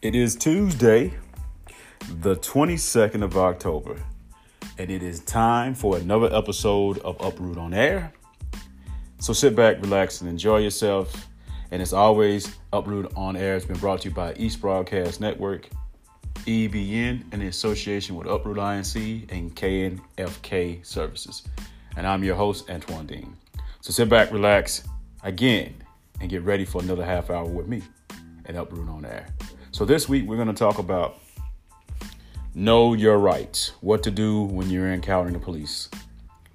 It is Tuesday, the 22nd of October, and it is time for another episode of Uproot on Air. So sit back, relax, and enjoy yourself. And as always, Uproot on Air has been brought to you by East Broadcast Network, EBN, in association with Uproot INC and KNFK Services. And I'm your host, Antoine Dean. So sit back, relax, again, and get ready for another half hour with me at Uproot on Air. So this week we're going to talk about know your rights, what to do when you're encountering the police,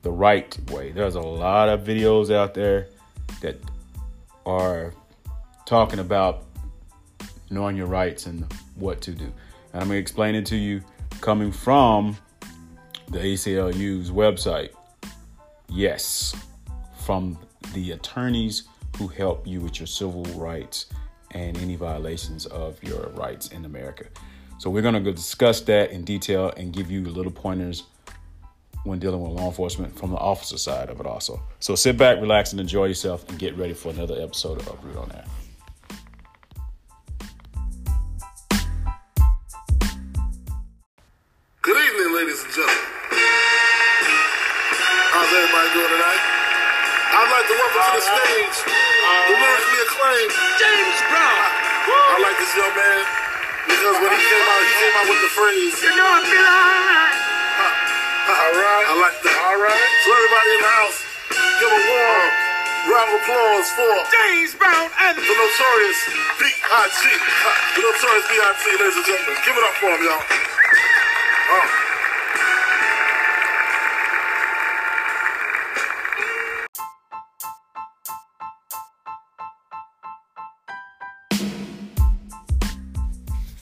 the right way. There's a lot of videos out there that are talking about knowing your rights and what to do. And I'm going to explain it to you coming from the ACLU's website. Yes, from the attorneys who help you with your civil rights and any violations of your rights in America. So we're going to discuss that in detail and give you little pointers when dealing with law enforcement from the officer side of it also. So sit back, relax, and enjoy yourself and get ready for another episode of Uproot on Air. Applause for James Brown and the notorious B.I.G. The notorious B.I.G. Ladies and gentlemen, give it up for him, y'all. Oh.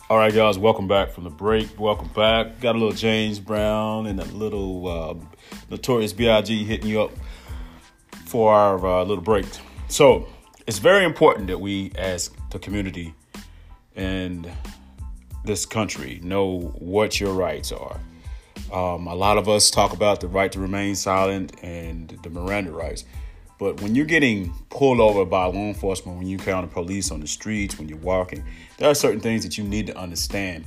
All right, guys, welcome back from the break. Welcome back. Got a little James Brown and a little uh, Notorious B.I.G. hitting you up for our uh, little break. So it's very important that we, as the community and this country, know what your rights are. Um, a lot of us talk about the right to remain silent and the Miranda rights. But when you're getting pulled over by law enforcement, when you encounter police on the streets, when you're walking, there are certain things that you need to understand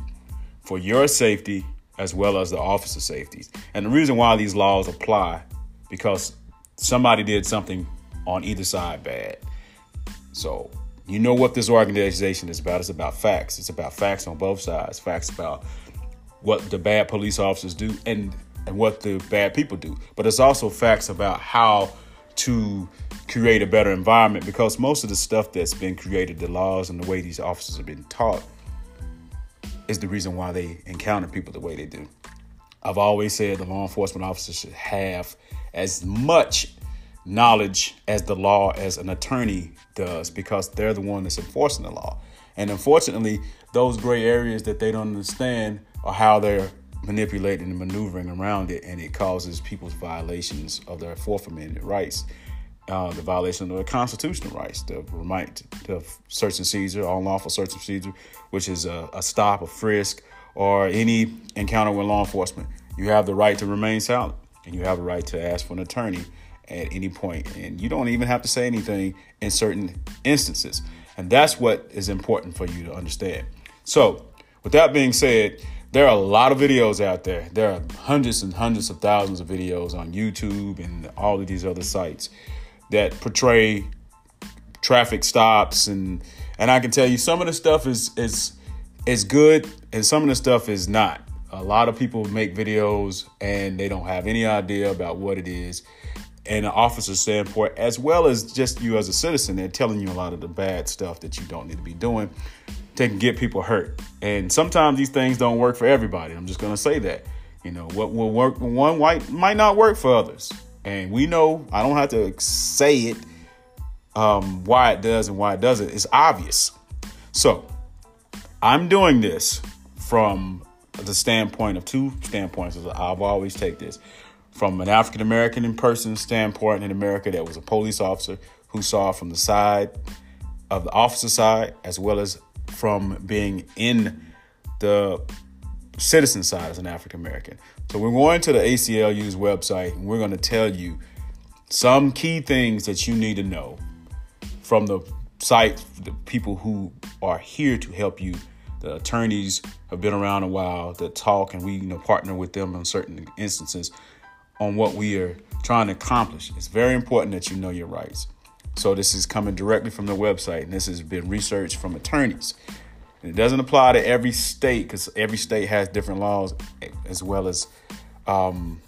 for your safety as well as the officer's safety. And the reason why these laws apply because somebody did something on either side bad. So you know what this organization is about. It's about facts. It's about facts on both sides. Facts about what the bad police officers do and and what the bad people do. But it's also facts about how to create a better environment because most of the stuff that's been created, the laws and the way these officers have been taught, is the reason why they encounter people the way they do. I've always said the law enforcement officers should have as much knowledge as the law as an attorney does because they're the one that's enforcing the law. And unfortunately, those gray areas that they don't understand are how they're manipulating and maneuvering around it, and it causes people's violations of their Fourth Amendment rights, uh, the violation of their constitutional rights, the right to search and seizure, unlawful search and seizure, which is a, a stop, a frisk, or any encounter with law enforcement. You have the right to remain silent, and you have a right to ask for an attorney at any point, and you don't even have to say anything in certain instances. And that's what is important for you to understand. So, with that being said, there are a lot of videos out there. There are hundreds and hundreds of thousands of videos on YouTube and all of these other sites that portray traffic stops and and I can tell you some of the stuff is is is good and some of the stuff is not. A lot of people make videos and they don't have any idea about what it is. And an officer's standpoint, as well as just you as a citizen, they're telling you a lot of the bad stuff that you don't need to be doing that can get people hurt. And sometimes these things don't work for everybody. I'm just going to say that. You know, what will work for one white might not work for others. And we know, I don't have to say it um, why it does and why it doesn't. It's obvious. So I'm doing this from the standpoint of two standpoints. I've always take this from an African American in person standpoint in America that was a police officer who saw from the side of the officer side as well as from being in the citizen side as an African American. So we're going to the ACLU's website and we're going to tell you some key things that you need to know from the site, the people who are here to help you the attorneys have been around a while that talk and we you know partner with them in certain instances on what we are trying to accomplish. It's very important that you know your rights. So this is coming directly from the website and this has been researched from attorneys. And it doesn't apply to every state because every state has different laws as well as um,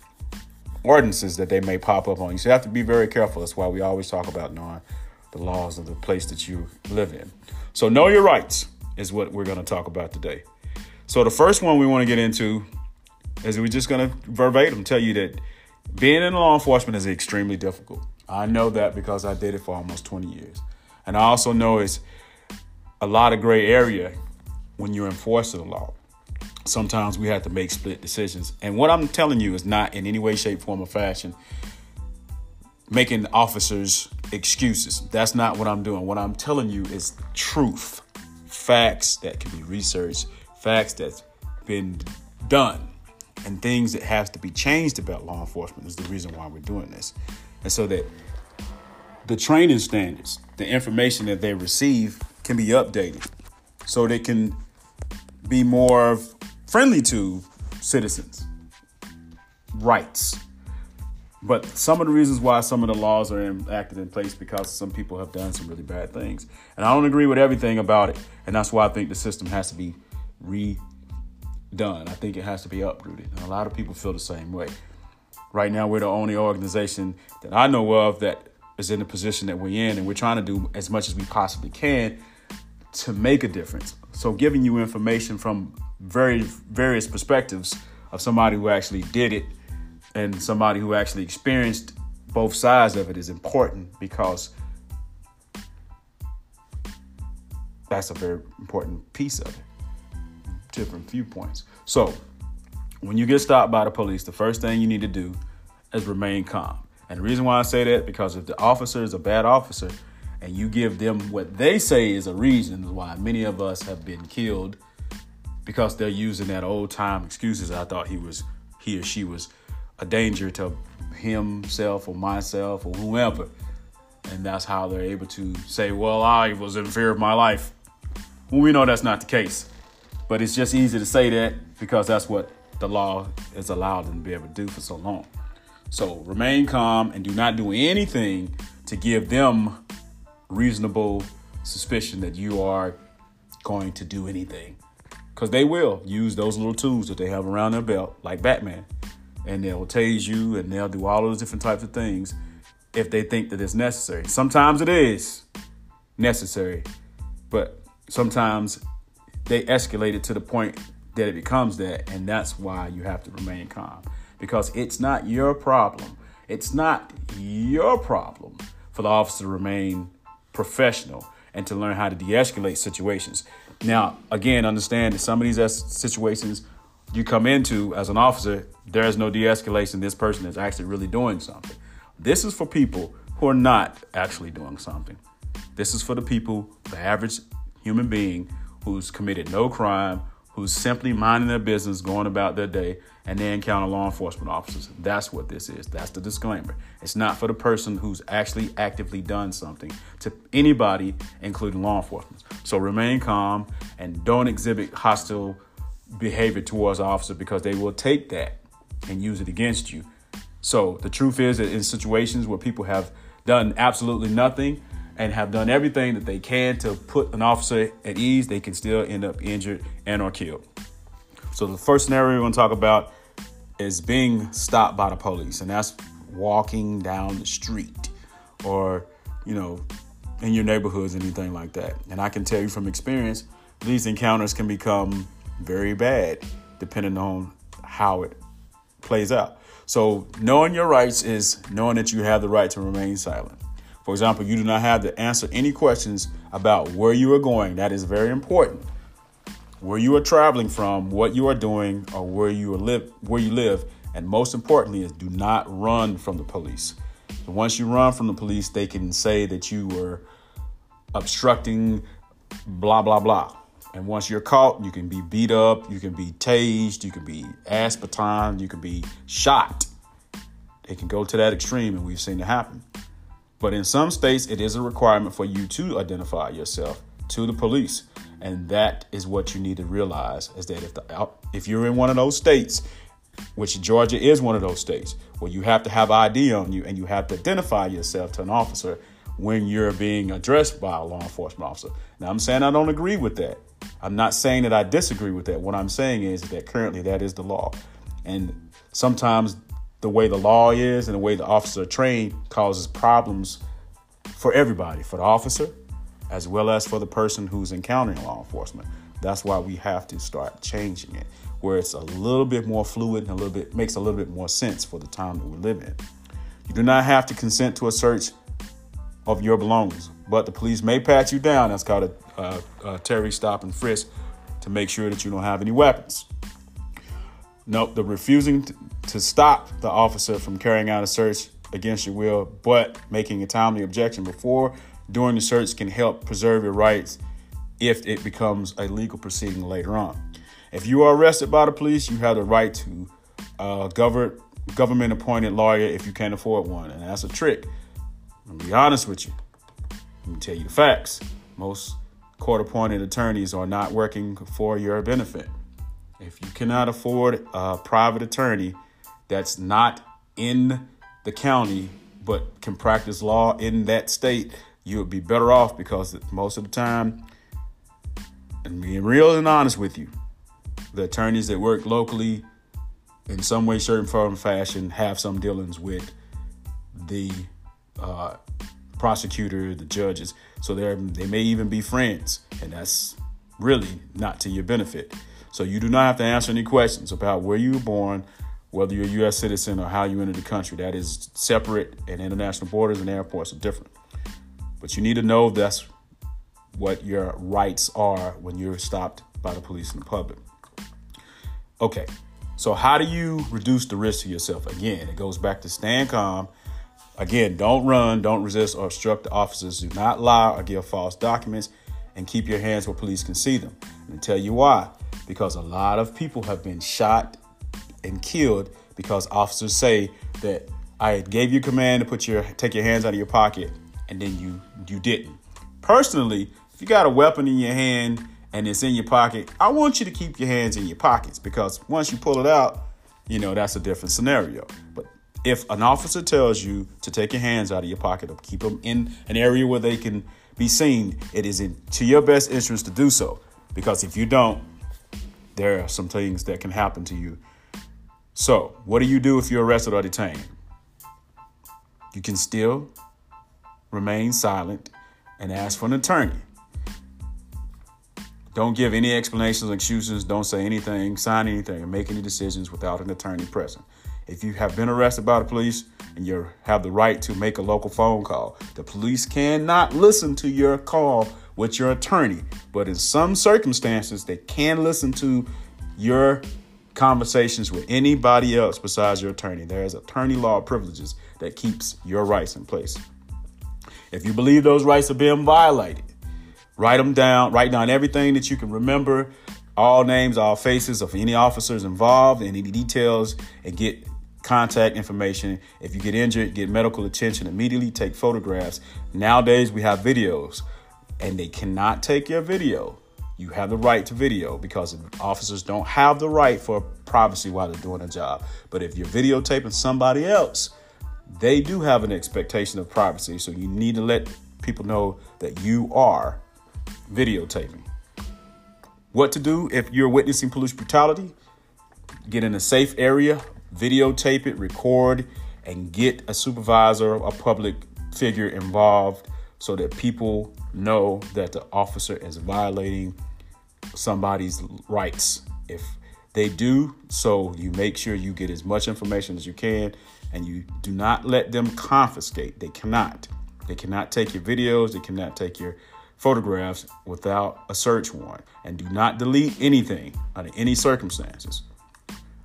ordinances that they may pop up on you. So you have to be very careful. That's why we always talk about knowing the laws of the place that you live in. So know your rights is what we're going to talk about today. So the first one we want to get into is we're just going to verbatim tell you that being in law enforcement is extremely difficult. I know that because I did it for almost 20 years. And I also know it's a lot of gray area when you're enforcing the law. Sometimes we have to make split decisions. And what I'm telling you is not in any way, shape, form, or fashion making officers excuses. That's not what I'm doing. What I'm telling you is truth, facts that can be researched, facts that's been done, and things that have to be changed about law enforcement is the reason why we're doing this. And so that the training standards, the information that they receive can be updated so they can be more friendly to citizens' rights but some of the reasons why some of the laws are enacted in place because some people have done some really bad things. And I don't agree with everything about it. And that's why I think the system has to be redone. I think it has to be uprooted. And a lot of people feel the same way. Right now, we're the only organization that I know of that is in the position that we're in, and we're trying to do as much as we possibly can to make a difference. So, giving you information from very various perspectives of somebody who actually did it and somebody who actually experienced both sides of it is important because that's a very important piece of it. Different viewpoints. So, when you get stopped by the police, the first thing you need to do is remain calm. And the reason why I say that because if the officer is a bad officer and you give them what they say is a reason why many of us have been killed because they're using that old time excuses. I thought he was he or she was a danger to himself or myself or whoever. And that's how they're able to say, well, I was in fear of my life. Well, we know that's not the case. But it's just easy to say that because that's what the law has allowed them to be able to do for so long. So remain calm and do not do anything to give them reasonable suspicion that you are going to do anything. Because they will use those little tools that they have around their belt, like Batman and they'll tase you and they'll do all those different types of things if they think that it's necessary. Sometimes it is necessary, but sometimes they escalate it to the point that it becomes that, and that's why you have to remain calm because it's not your problem. It's not your problem for the officer to remain professional and to learn how to de escalate situations. Now, again, understand that some of these situations you come into as an officer, there is no de escalation. This person is actually really doing something. This is for people who are not actually doing something. This is for the people, the average human being who's committed no crime, who's simply minding their business, going about their day, and they encounter law enforcement officers. That's what this is. That's the disclaimer. It's not for the person who's actually actively done something to anybody, including law enforcement. So remain calm and don't exhibit hostile behavior towards an officer because they will take that and use it against you. So the truth is that in situations where people have done absolutely nothing and have done everything that they can to put an officer at ease, they can still end up injured and or killed. So the first scenario we're going to talk about is being stopped by the police, and that's walking down the street or, you know, in your neighborhoods, anything like that. And I can tell you from experience, these encounters can become very bad depending on how it plays out. So, knowing your rights is knowing that you have the right to remain silent. For example, you do not have to answer any questions about where you are going. That is very important. Where you are traveling from, what you are doing, or where you live, where you live, and most importantly is do not run from the police. Once you run from the police, they can say that you were obstructing, blah blah blah. And once you're caught, you can be beat up, you can be tased, you can be aspartame, you can be shot. It can go to that extreme, and we've seen it happen. But in some states, it is a requirement for you to identify yourself to the police. And that is what you need to realize is that if the if you're in one of those states, which Georgia is one of those states, where you have to have ID on you and you have to identify yourself to an officer when you're being addressed by a law enforcement officer. Now I'm saying I don't agree with that. I'm not saying that I disagree with that. What I'm saying is that currently that is the law. And sometimes the way the law is and the way the officer trained causes problems for everybody, for the officer, as well as for the person who's encountering law enforcement. That's why we have to start changing it, where it's a little bit more fluid and a little bit makes a little bit more sense for the time that we live in. You do not have to consent to a search of your belongings, but the police may pat you down. That's called a, a, a Terry stop and frisk to make sure that you don't have any weapons. No, the refusing to, to stop the officer from carrying out a search against your will, but making a timely objection before during the search can help preserve your rights if it becomes a legal proceeding later on. If you are arrested by the police, you have the right to uh, a government government appointed lawyer if you can't afford one, and that's a trick. I'm be honest with you. Let me tell you the facts. Most court appointed attorneys are not working for your benefit. If you cannot afford a private attorney that's not in the county but can practice law in that state, you would be better off because most of the time, and being real and honest with you, the attorneys that work locally in some way, certain form, fashion have some dealings with the uh, prosecutor, the judges. So they they may even be friends, and that's really not to your benefit. So you do not have to answer any questions about where you were born, whether you're a U.S. citizen or how you entered the country. That is separate, and international borders and airports are different. But you need to know that's what your rights are when you're stopped by the police in the public. Okay, so how do you reduce the risk to yourself? Again, it goes back to staying calm. Again, don't run, don't resist or obstruct the officers. Do not lie or give false documents and keep your hands where police can see them. And tell you why because a lot of people have been shot and killed because officers say that I gave you command to put your take your hands out of your pocket and then you you didn't. Personally, if you got a weapon in your hand and it's in your pocket, I want you to keep your hands in your pockets because once you pull it out, you know that's a different scenario. But if an officer tells you to take your hands out of your pocket or keep them in an area where they can be seen, it is in, to your best interest to do so. Because if you don't, there are some things that can happen to you. So, what do you do if you're arrested or detained? You can still remain silent and ask for an attorney. Don't give any explanations or excuses. Don't say anything, sign anything, or make any decisions without an attorney present. If you have been arrested by the police and you have the right to make a local phone call, the police cannot listen to your call with your attorney, but in some circumstances, they can listen to your conversations with anybody else besides your attorney. There's attorney law privileges that keeps your rights in place. If you believe those rights are being violated, write them down, write down everything that you can remember, all names, all faces of any officers involved, and any details, and get contact information. If you get injured, get medical attention immediately, take photographs. Nowadays, we have videos and they cannot take your video. You have the right to video because officers don't have the right for privacy while they're doing a job. But if you're videotaping somebody else, they do have an expectation of privacy. So you need to let people know that you are videotaping. What to do if you're witnessing police brutality? Get in a safe area, videotape it, record, and get a supervisor, a public figure involved so that people know that the officer is violating somebody's rights. If they do, so you make sure you get as much information as you can and you do not let them confiscate. They cannot. They cannot take your videos, they cannot take your photographs without a search warrant. And do not delete anything under any circumstances.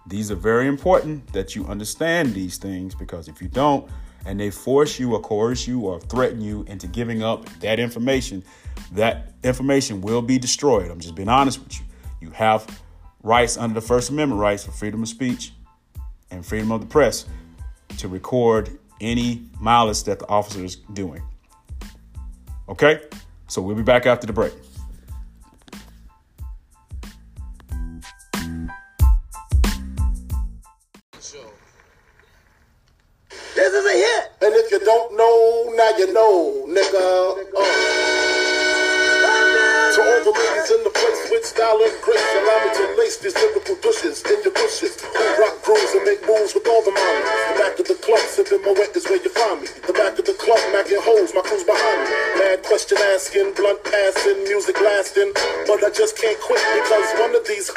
These are very important that you understand these things because if you don't, and they force you or coerce you or threaten you into giving up that information, that information will be destroyed. I'm just being honest with you. You have rights under the First Amendment rights for freedom of speech and freedom of the press to record any malice that the officer is doing. Okay? So we'll be back after the break.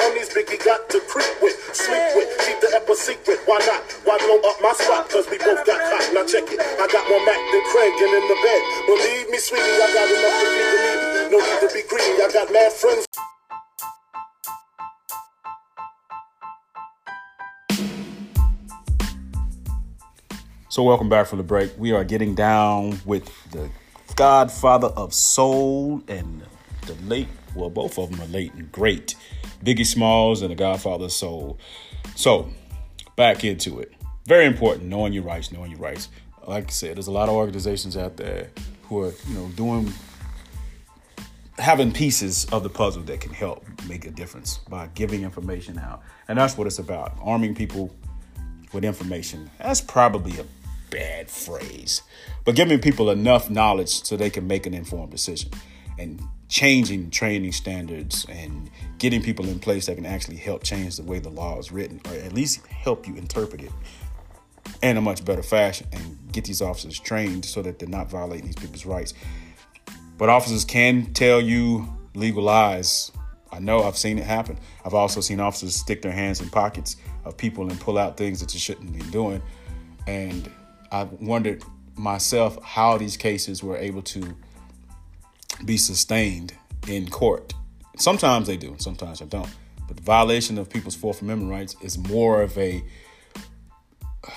One these Biggie got to creep with, sleep with, keep the ep a secret. Why not? Why blow up my spot? Cause we both got hot. Now check it. I got more Mac than Craig and in the bed. Believe me, sweetie, I got enough to feed the needy. No need to be greedy. I got mad friends. So, welcome back from the break. We are getting down with the godfather of soul and the late, well, both of them are late and great, Biggie Smalls and the godfather soul. So, back into it. Very important, knowing your rights, knowing your rights. Like I said, there's a lot of organizations out there who are, you know, doing, having pieces of the puzzle that can help make a difference by giving information out. And that's what it's about arming people with information. That's probably a bad phrase, but giving people enough knowledge so they can make an informed decision and changing training standards and getting people in place that can actually help change the way the law is written or at least help you interpret it in a much better fashion and get these officers trained so that they're not violating these people's rights. But officers can tell you legal lies. I know I've seen it happen. I've also seen officers stick their hands in pockets of people and pull out things that you shouldn't be doing. And I wondered myself how these cases were able to be sustained in court. Sometimes they do, sometimes they don't. But the violation of people's Fourth Amendment rights is more of a uh,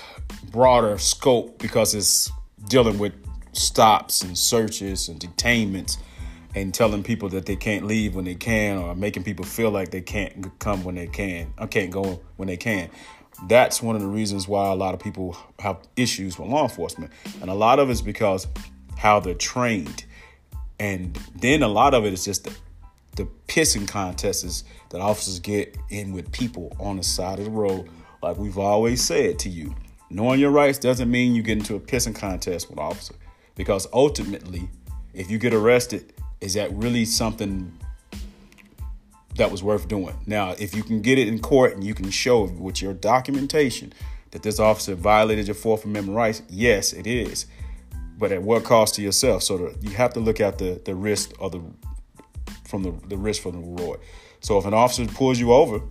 broader scope because it's dealing with stops and searches and detainments and telling people that they can't leave when they can or making people feel like they can't come when they can or can't go when they can. That's one of the reasons why a lot of people have issues with law enforcement. And a lot of it's because how they're trained. And then a lot of it is just the, the pissing contests that officers get in with people on the side of the road. Like we've always said to you, knowing your rights doesn't mean you get into a pissing contest with an officer. Because ultimately, if you get arrested, is that really something that was worth doing? Now, if you can get it in court and you can show with your documentation that this officer violated your Fourth Amendment rights, yes, it is. But at what cost to yourself? So the, you have to look at the the risk of the from the, the risk from the reward. So if an officer pulls you over,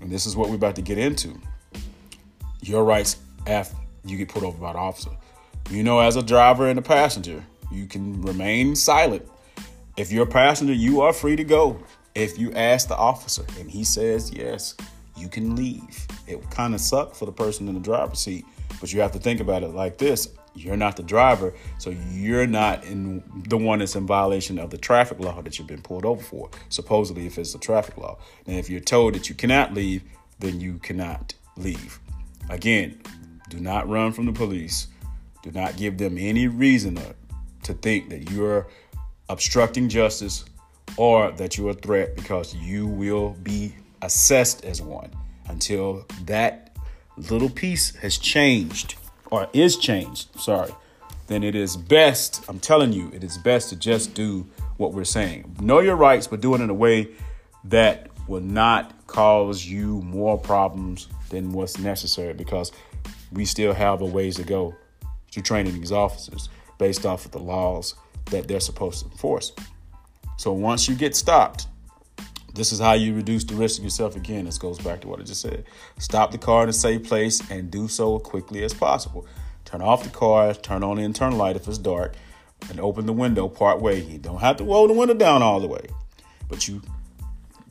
and this is what we're about to get into, your rights after you get pulled over by the officer. You know, as a driver and a passenger, you can remain silent. If you're a passenger, you are free to go. If you ask the officer and he says yes, you can leave. It kind of suck for the person in the driver's seat, but you have to think about it like this. You're not the driver, so you're not in the one that's in violation of the traffic law that you've been pulled over for. Supposedly, if it's a traffic law, and if you're told that you cannot leave, then you cannot leave. Again, do not run from the police. Do not give them any reason to think that you're obstructing justice or that you're a threat because you will be assessed as one until that little piece has changed or is changed. Sorry. Then it is best, I'm telling you, it is best to just do what we're saying. Know your rights, but do it in a way that will not cause you more problems than what's necessary because we still have a ways to go to training these officers based off of the laws that they're supposed to enforce. So once you get stopped, this is how you reduce the risk of yourself again. This goes back to what I just said. Stop the car in a safe place and do so quickly as possible. Turn off the car, turn on the internal light if it's dark, and open the window part way. You don't have to roll the window down all the way, but you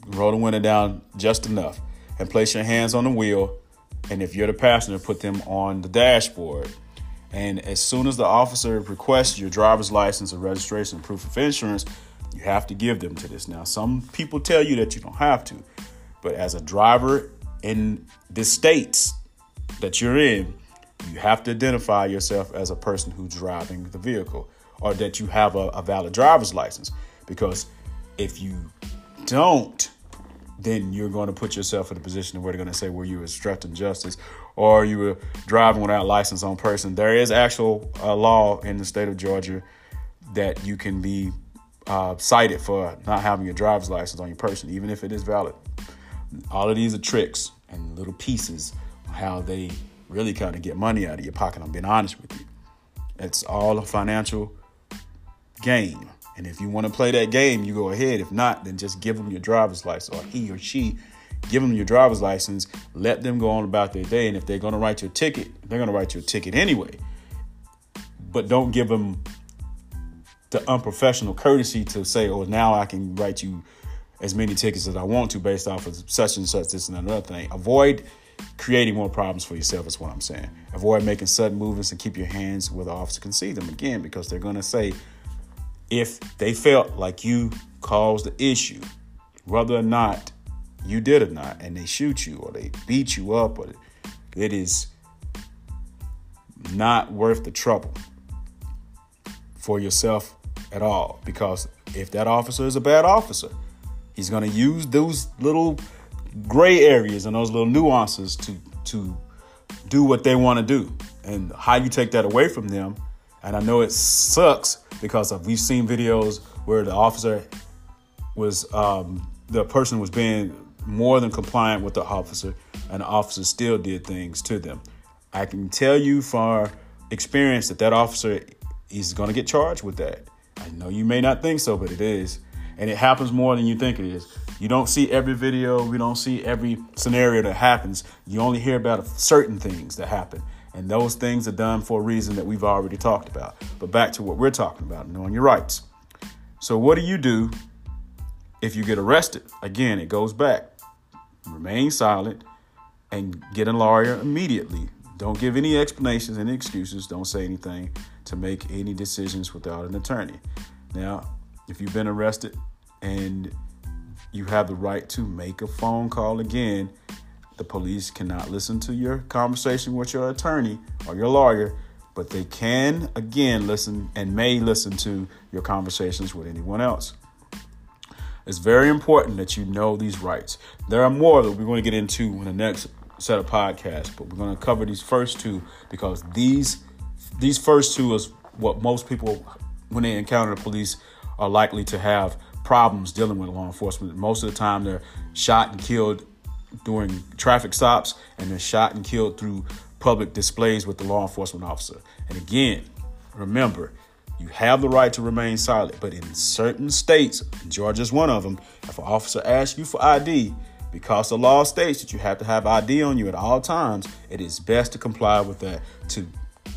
roll the window down just enough and place your hands on the wheel. And if you're the passenger, put them on the dashboard. And as soon as the officer requests your driver's license or registration, proof of insurance, you have to give them to this. Now, some people tell you that you don't have to, but as a driver in the states that you're in, you have to identify yourself as a person who's driving the vehicle or that you have a, a valid driver's license. Because if you don't, then you're going to put yourself in a position where they're going to say, "Were you're obstructing justice or you were driving without license on person, there is actual uh, law in the state of Georgia that you can be uh, cited for not having your driver's license on your person, even if it is valid. All of these are tricks and little pieces how they really kind of get money out of your pocket. I'm being honest with you. It's all a financial game. And if you want to play that game, you go ahead. If not, then just give them your driver's license, or he or she, give them your driver's license. Let them go on about their day. And if they're going to write you a ticket, they're going to write you a ticket anyway. But don't give them the unprofessional courtesy to say, "Oh, now I can write you as many tickets as I want to based off of such and such, this and another thing." Avoid creating more problems for yourself is what I'm saying. Avoid making sudden movements and keep your hands where the officer can see them again because they're going to say if they felt like you caused the issue, whether or not you did or not, and they shoot you or they beat you up or it is not worth the trouble for yourself at all because if that officer is a bad officer, he's going to use those little gray areas and those little nuances to to do what they want to do. And how you take that away from them, and I know it sucks because of, we've seen videos where the officer was um, the person was being more than compliant with the officer, and the officer still did things to them. I can tell you from experience that that officer is going to get charged with that. I know you may not think so, but it is. And it happens more than you think it is. You don't see every video, we don't see every scenario that happens. You only hear about certain things that happen. And those things are done for a reason that we've already talked about. But back to what we're talking about knowing your rights. So, what do you do if you get arrested? Again, it goes back remain silent and get a lawyer immediately. Don't give any explanations, any excuses. Don't say anything to make any decisions without an attorney. Now, if you've been arrested and you have the right to make a phone call again, the police cannot listen to your conversation with your attorney or your lawyer, but they can again listen and may listen to your conversations with anyone else. It's very important that you know these rights. There are more that we're going to get into in the next set of podcasts, but we're going to cover these first two because these these first two is what most people when they encounter the police are likely to have problems dealing with law enforcement. Most of the time they're shot and killed during traffic stops and they're shot and killed through public displays with the law enforcement officer. And again, remember, you have the right to remain silent, but in certain states, Georgia's one of them, if an officer asks you for ID, because the law states that you have to have ID on you at all times, it is best to comply with that to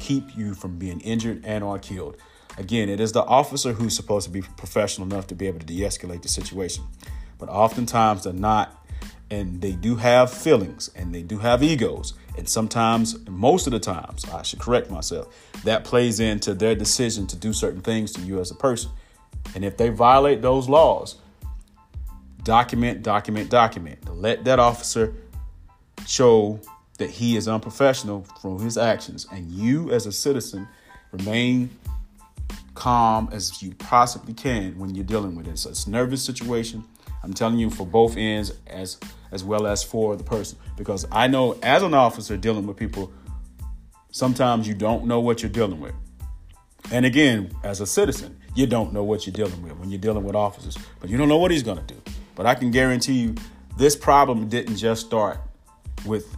keep you from being injured and or killed. Again, it is the officer who's supposed to be professional enough to be able to de-escalate the situation. But oftentimes they're not and they do have feelings and they do have egos and sometimes most of the times i should correct myself that plays into their decision to do certain things to you as a person and if they violate those laws document document document let that officer show that he is unprofessional from his actions. And you as a citizen remain calm as you possibly can when you're dealing with it. So it's a nervous situation. I'm telling you for both ends as as well as for the person. Because I know as an officer dealing with people sometimes you don't know what you're dealing with. And again, as a citizen, you don't know what you're dealing with when you're dealing with officers, but you don't know what he's going to do. But I can guarantee you this problem didn't just start with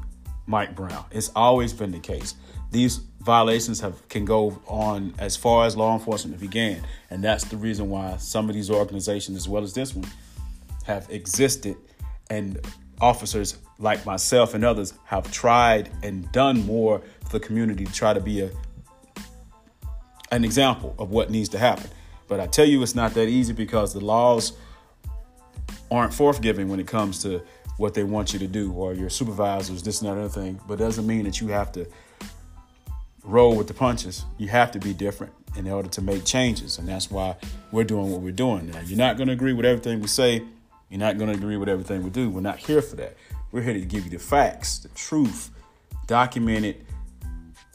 Mike Brown. It's always been the case. These violations have can go on as far as law enforcement began, and that's the reason why some of these organizations, as well as this one, have existed and officers like myself and others have tried and done more for the community to try to be a an example of what needs to happen. But I tell you it's not that easy because the laws aren't forthgiving when it comes to what they want you to do or your supervisors, this and that other thing. But doesn't mean that you have to roll with the punches. You have to be different in order to make changes. And that's why we're doing what we're doing. Now, you're not going to agree with everything we say you're not going to agree with everything we do. We're not here for that. We're here to give you the facts, the truth, document it,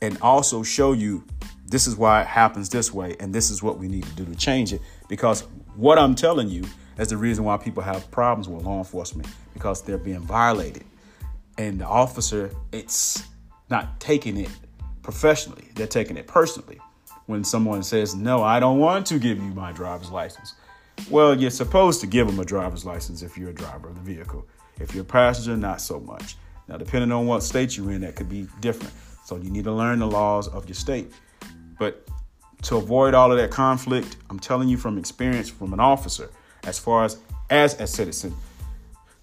and also show you this is why it happens this way, and this is what we need to do to change it. Because what I'm telling you is the reason why people have problems with law enforcement because they're being violated. And the officer, it's not taking it professionally, they're taking it personally. When someone says, No, I don't want to give you my driver's license. Well, you're supposed to give them a driver's license if you're a driver of the vehicle. If you're a passenger, not so much. Now, depending on what state you're in, that could be different. So you need to learn the laws of your state. But to avoid all of that conflict, I'm telling you from experience from an officer, as far as as a citizen,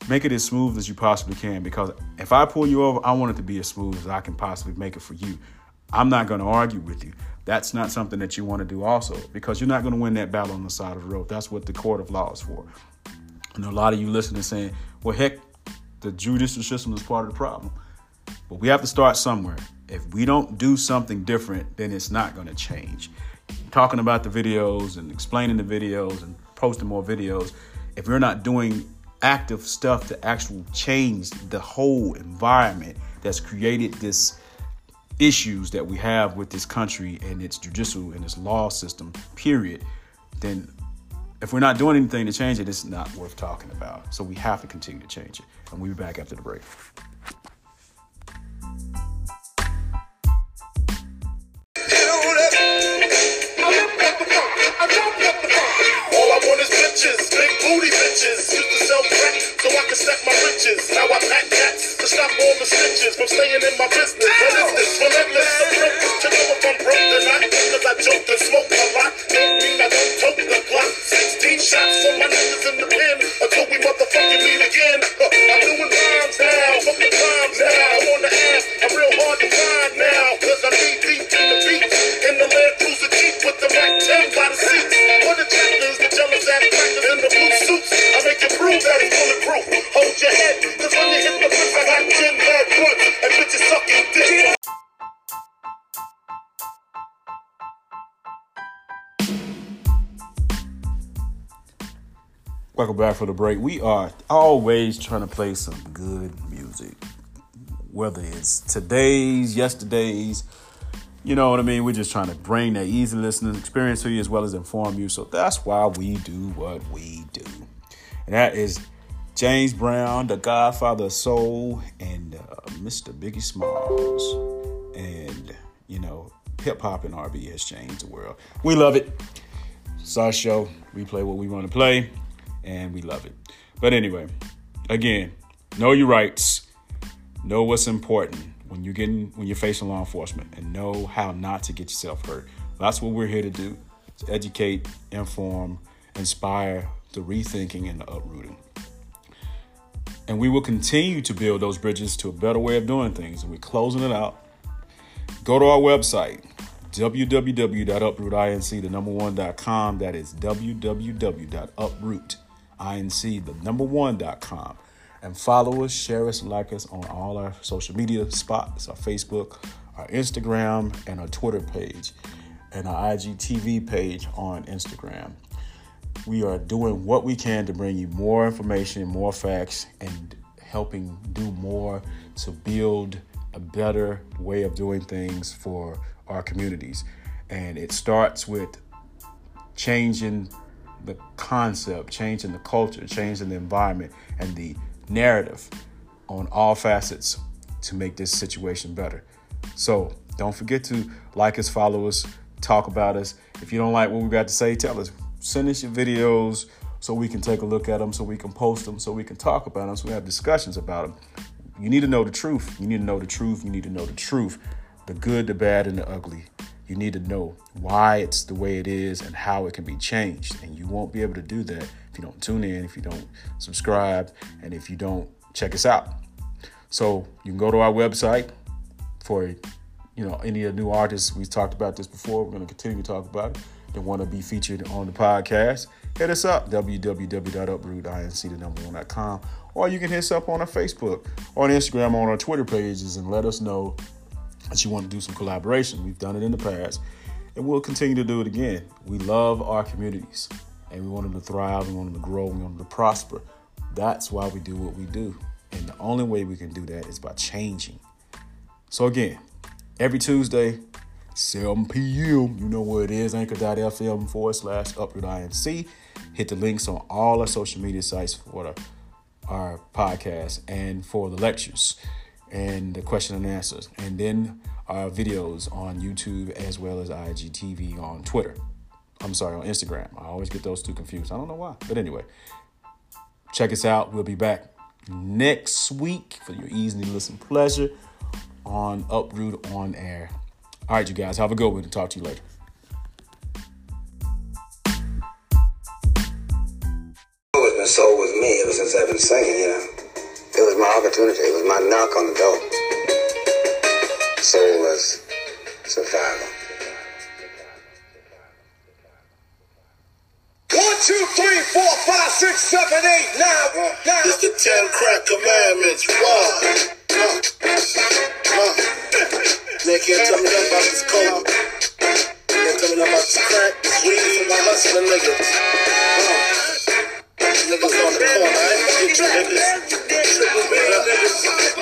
make it as smooth as you possibly can. Because if I pull you over, I want it to be as smooth as I can possibly make it for you. I'm not going to argue with you. That's not something that you want to do also because you're not going to win that battle on the side of the road. That's what the court of law is for. And a lot of you listening saying, well, heck, the judicial system is part of the problem. But we have to start somewhere. If we don't do something different, then it's not going to change. Talking about the videos and explaining the videos and posting more videos, if you're not doing active stuff to actually change the whole environment that's created this issues that we have with this country and its judicial and its law system, period, then if we're not doing anything to change it, it's not worth talking about. So we have to continue to change it. And we'll be back after the break. I want is bitches, big booty bitches. Used to sell crack so I can stack my riches. Now I pack cats to stop all the snitches from staying in my business. What is this? Relentless approach to know if I'm broke or not. Cause I joke and smoke a lot. Don't mean I don't tote the Glock. 16 shots for my niggas in the pen until we motherfucking meet again. I'm doing rhymes now, fuck the crimes now. I'm on the ass, I'm real hard to find now. Cause I'm knee deep in the beat. In the Land Cruiser Jeep with the Mac 10 by the seats. Crackers in the blue suits. I make prove that it's bulletproof. Hold your head, cause when you hit the bricks, I got 10 bad. And bitches sucking dick. Welcome back for the break. We are always trying to play some good music, whether it's today's, yesterday's. You know what I mean? We're just trying to bring that easy listening experience to you as well as inform you. So that's why we do what we do. And that is James Brown, the Godfather of Soul, and uh, Mr. Biggie Smalls. And, you know, hip hop and R&B has changed the world. We love it. It's our show. We play what we want to play, and we love it. But anyway, again, know your rights, know what's important when you're getting when you're facing law enforcement, and know how not to get yourself hurt. That's what we're here to do: to educate, inform, inspire the rethinking and the uprooting. And we will continue to build those bridges to a better way of doing things. And we're closing it out. Go to our website, www.uprootinc, the number one.com. That is www.uprootinc, the number one.com. And follow us, share us, like us on all our social media spots, our Facebook, our Instagram, and our Twitter page, and our IGTV page on Instagram. We are doing what we can to bring you more information, more facts, and helping do more to build a better way of doing things for our communities. And it starts with changing the concept, changing the culture, changing the environment, and the narrative on all facets to make this situation better. So don't forget to like us, follow us, talk about us. If you don't like what we got to say, tell us. Send us your videos so we can take a look at them, so we can post them, so we can talk about them, so we have discussions about them. You need to know the truth. You need to know the truth. You need to know the truth the good, the bad, and the ugly. You need to know why it's the way it is and how it can be changed. And you won't be able to do that if you don't tune in, if you don't subscribe, and if you don't check us out. So you can go to our website for you know any of the new artists. We've talked about this before. We're going to continue to talk about it. They want to be featured on the podcast. Hit us up www.uprootinc the number or you can hit us up on our Facebook on Instagram on our Twitter pages and let us know that you want to do some collaboration. We've done it in the past and we'll continue to do it again. We love our communities and we want them to thrive, we want them to grow, we want them to prosper. That's why we do what we do. And the only way we can do that is by changing. So, again, every Tuesday, 7 p.m., you know where it is anchor.fm forward slash uproot inc. Hit the links on all our social media sites for the, our podcast and for the lectures. And the question and answers, and then our videos on YouTube as well as IGTV on Twitter. I'm sorry, on Instagram. I always get those two confused. I don't know why. But anyway, check us out. We'll be back next week for your easy listen pleasure on Uproot on Air. All right, you guys, have a good one talk to you later. been soul with me ever since I've been singing, you know. It was my opportunity. It was my knock on the door. Soul was survival. One, two, three, four, five, six, seven, eight, nine, one, nine. It's the ten crack commandments. One. Uh, uh. They can't tell me nothing about this cold. Can't tell me nothing about this crack, this weed from my hustling niggas. Uh. Niggas on the corner, I ain't get you niggas. Niggas.